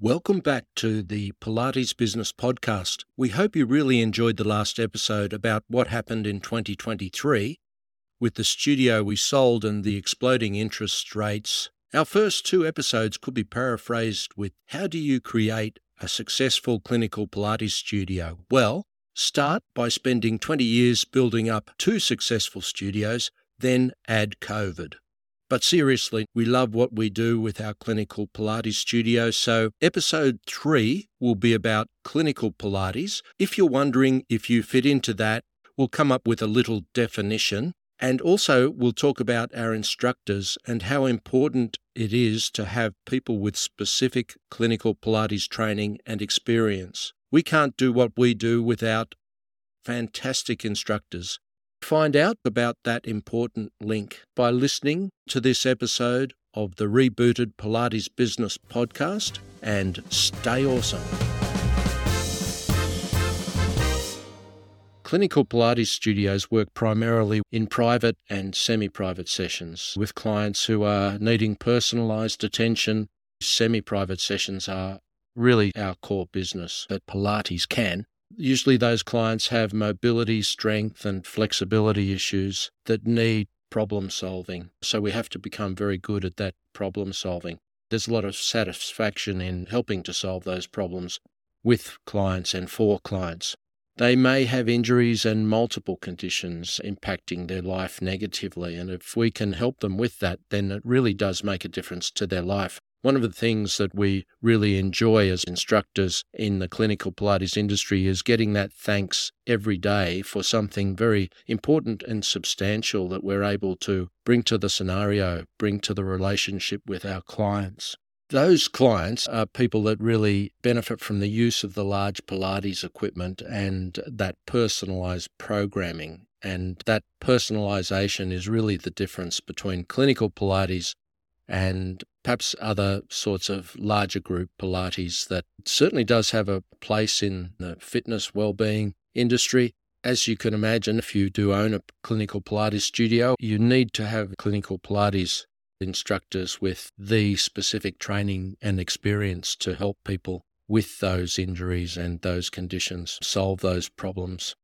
Welcome back to the Pilates Business Podcast. We hope you really enjoyed the last episode about what happened in 2023 with the studio we sold and the exploding interest rates. Our first two episodes could be paraphrased with How do you create a successful clinical Pilates studio? Well, start by spending 20 years building up two successful studios, then add COVID. But seriously, we love what we do with our clinical Pilates studio. So, episode three will be about clinical Pilates. If you're wondering if you fit into that, we'll come up with a little definition. And also, we'll talk about our instructors and how important it is to have people with specific clinical Pilates training and experience. We can't do what we do without fantastic instructors. Find out about that important link by listening to this episode of the rebooted Pilates Business Podcast and stay awesome. Clinical Pilates studios work primarily in private and semi private sessions with clients who are needing personalized attention. Semi private sessions are really our core business that Pilates Can. Usually, those clients have mobility, strength, and flexibility issues that need problem solving. So, we have to become very good at that problem solving. There's a lot of satisfaction in helping to solve those problems with clients and for clients. They may have injuries and multiple conditions impacting their life negatively. And if we can help them with that, then it really does make a difference to their life. One of the things that we really enjoy as instructors in the clinical Pilates industry is getting that thanks every day for something very important and substantial that we're able to bring to the scenario, bring to the relationship with our clients. Those clients are people that really benefit from the use of the large Pilates equipment and that personalized programming. And that personalization is really the difference between clinical Pilates and perhaps other sorts of larger group Pilates that certainly does have a place in the fitness well-being industry. As you can imagine, if you do own a clinical Pilates studio, you need to have clinical Pilates instructors with the specific training and experience to help people with those injuries and those conditions solve those problems.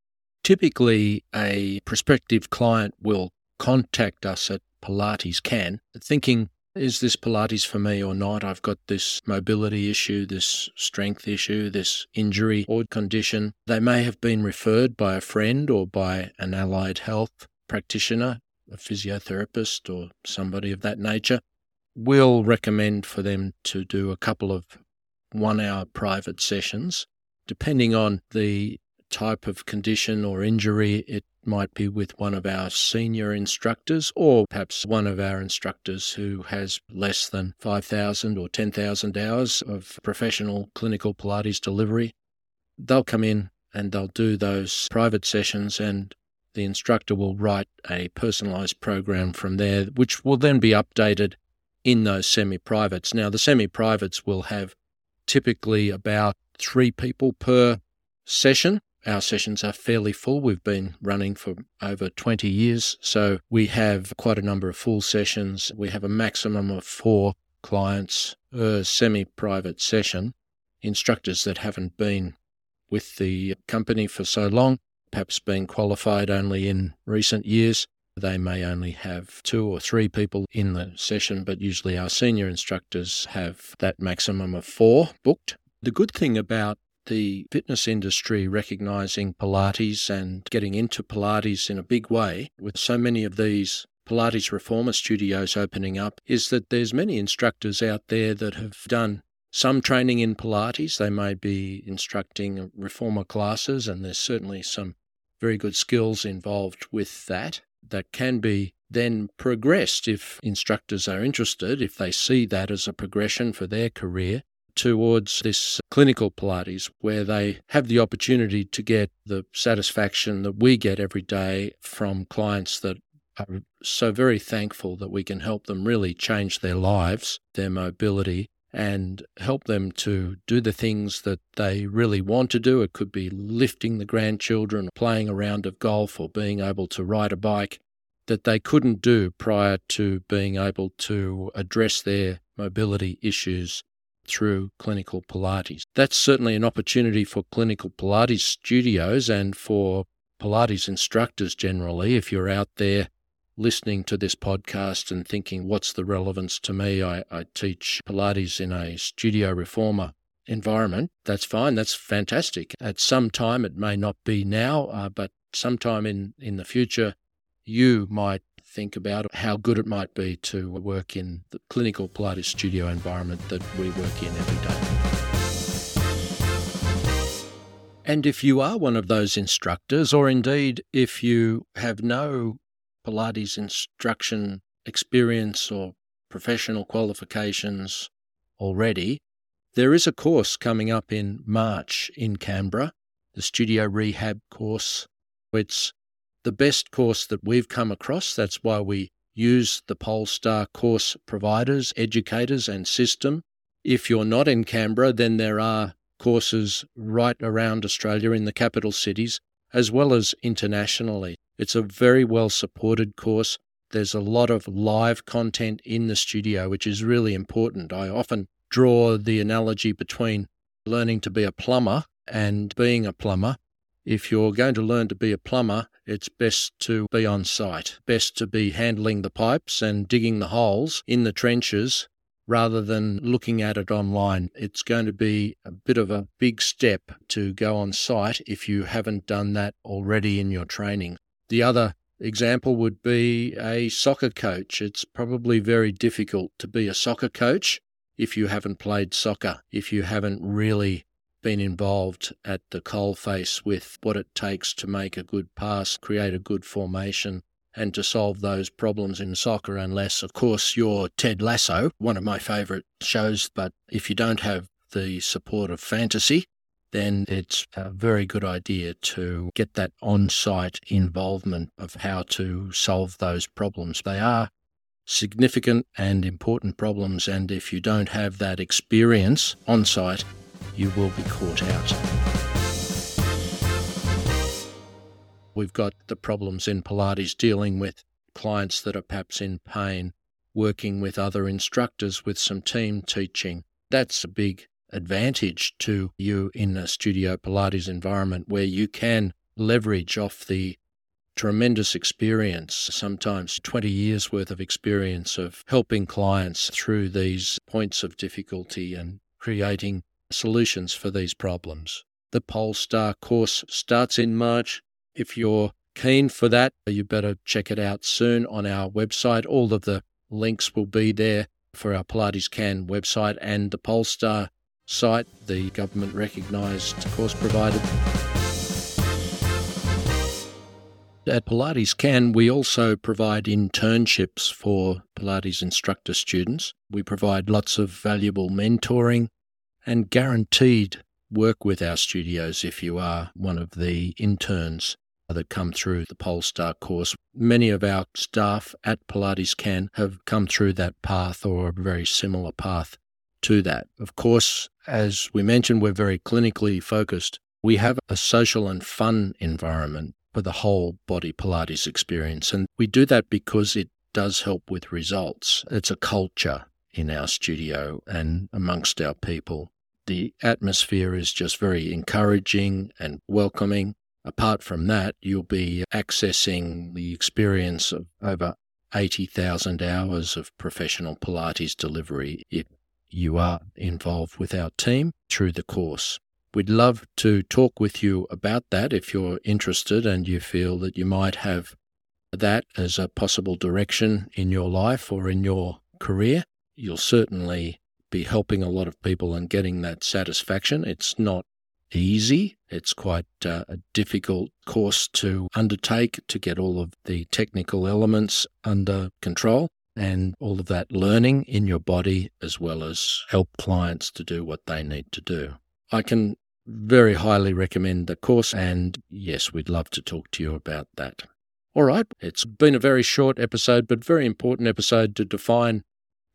Typically, a prospective client will contact us at Pilates Can, thinking is this Pilates for me or not? I've got this mobility issue, this strength issue, this injury or condition. They may have been referred by a friend or by an allied health practitioner, a physiotherapist, or somebody of that nature. We'll recommend for them to do a couple of one hour private sessions. Depending on the type of condition or injury, it might be with one of our senior instructors or perhaps one of our instructors who has less than 5,000 or 10,000 hours of professional clinical Pilates delivery. They'll come in and they'll do those private sessions and the instructor will write a personalized program from there, which will then be updated in those semi privates. Now, the semi privates will have typically about three people per session our sessions are fairly full. We've been running for over 20 years, so we have quite a number of full sessions. We have a maximum of four clients a semi private session. Instructors that haven't been with the company for so long, perhaps been qualified only in recent years, they may only have two or three people in the session, but usually our senior instructors have that maximum of four booked. The good thing about the fitness industry recognizing Pilates and getting into Pilates in a big way, with so many of these Pilates reformer studios opening up, is that there's many instructors out there that have done some training in Pilates. They may be instructing reformer classes, and there's certainly some very good skills involved with that that can be then progressed if instructors are interested, if they see that as a progression for their career towards this clinical Pilates where they have the opportunity to get the satisfaction that we get every day from clients that are so very thankful that we can help them really change their lives, their mobility, and help them to do the things that they really want to do. It could be lifting the grandchildren, playing a round of golf, or being able to ride a bike that they couldn't do prior to being able to address their mobility issues through clinical Pilates. That's certainly an opportunity for clinical Pilates studios and for Pilates instructors generally. If you're out there listening to this podcast and thinking, what's the relevance to me? I, I teach Pilates in a studio reformer environment. That's fine. That's fantastic. At some time, it may not be now, uh, but sometime in, in the future, you might think about how good it might be to work in the clinical Pilates studio environment that we work in every day. And if you are one of those instructors, or indeed if you have no Pilates instruction experience or professional qualifications already, there is a course coming up in March in Canberra, the Studio Rehab course. It's the best course that we've come across. That's why we use the Polestar course providers, educators, and system. If you're not in Canberra, then there are courses right around Australia in the capital cities as well as internationally. It's a very well supported course. There's a lot of live content in the studio, which is really important. I often draw the analogy between learning to be a plumber and being a plumber. If you're going to learn to be a plumber, it's best to be on site, best to be handling the pipes and digging the holes in the trenches rather than looking at it online. It's going to be a bit of a big step to go on site if you haven't done that already in your training. The other example would be a soccer coach. It's probably very difficult to be a soccer coach if you haven't played soccer, if you haven't really been involved at the coalface with what it takes to make a good pass, create a good formation, and to solve those problems in soccer, unless, of course, you're Ted Lasso, one of my favourite shows. But if you don't have the support of fantasy, then it's a very good idea to get that on site involvement of how to solve those problems. They are significant and important problems, and if you don't have that experience on site, you will be caught out. We've got the problems in Pilates dealing with clients that are perhaps in pain, working with other instructors with some team teaching. That's a big advantage to you in a studio Pilates environment where you can leverage off the tremendous experience, sometimes 20 years worth of experience of helping clients through these points of difficulty and creating solutions for these problems. The Polestar course starts in March. If you're keen for that, you better check it out soon on our website. All of the links will be there for our Pilates Can website and the Polestar site, the government recognised course provider. At Pilates Can, we also provide internships for Pilates instructor students. We provide lots of valuable mentoring and guaranteed work with our studios if you are one of the interns that come through the Polestar course. Many of our staff at Pilates Can have come through that path or a very similar path to that. Of course, as we mentioned, we're very clinically focused. We have a social and fun environment for the whole body Pilates experience. And we do that because it does help with results. It's a culture in our studio and amongst our people the atmosphere is just very encouraging and welcoming. Apart from that, you'll be accessing the experience of over 80,000 hours of professional Pilates delivery if you are involved with our team through the course. We'd love to talk with you about that if you're interested and you feel that you might have that as a possible direction in your life or in your career. You'll certainly be helping a lot of people and getting that satisfaction. It's not easy. It's quite uh, a difficult course to undertake to get all of the technical elements under control and all of that learning in your body, as well as help clients to do what they need to do. I can very highly recommend the course, and yes, we'd love to talk to you about that. All right, it's been a very short episode, but very important episode to define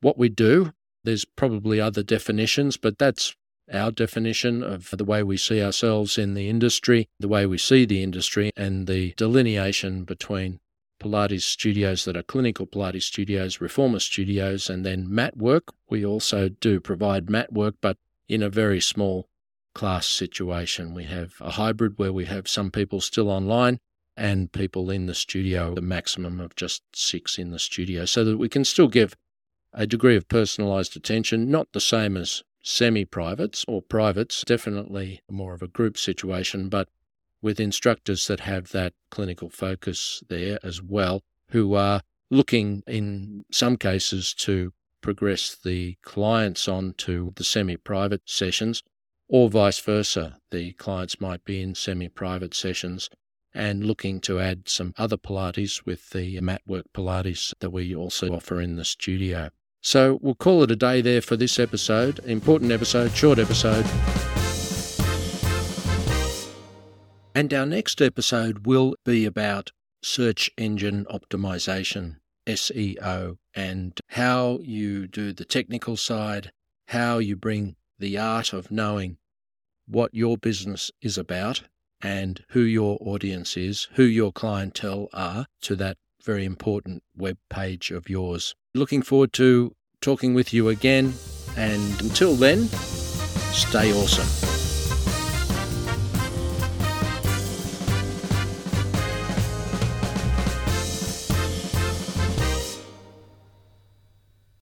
what we do there's probably other definitions, but that's our definition of the way we see ourselves in the industry, the way we see the industry, and the delineation between Pilates studios that are clinical Pilates studios, reformer studios, and then mat work. We also do provide mat work, but in a very small class situation. We have a hybrid where we have some people still online and people in the studio, the maximum of just six in the studio, so that we can still give a degree of personalised attention, not the same as semi privates or privates, definitely more of a group situation, but with instructors that have that clinical focus there as well, who are looking in some cases to progress the clients on to the semi private sessions, or vice versa. The clients might be in semi private sessions and looking to add some other Pilates with the mat work Pilates that we also offer in the studio. So we'll call it a day there for this episode. Important episode, short episode. And our next episode will be about search engine optimization, SEO, and how you do the technical side, how you bring the art of knowing what your business is about and who your audience is, who your clientele are to that very important web page of yours. Looking forward to talking with you again, and until then, stay awesome.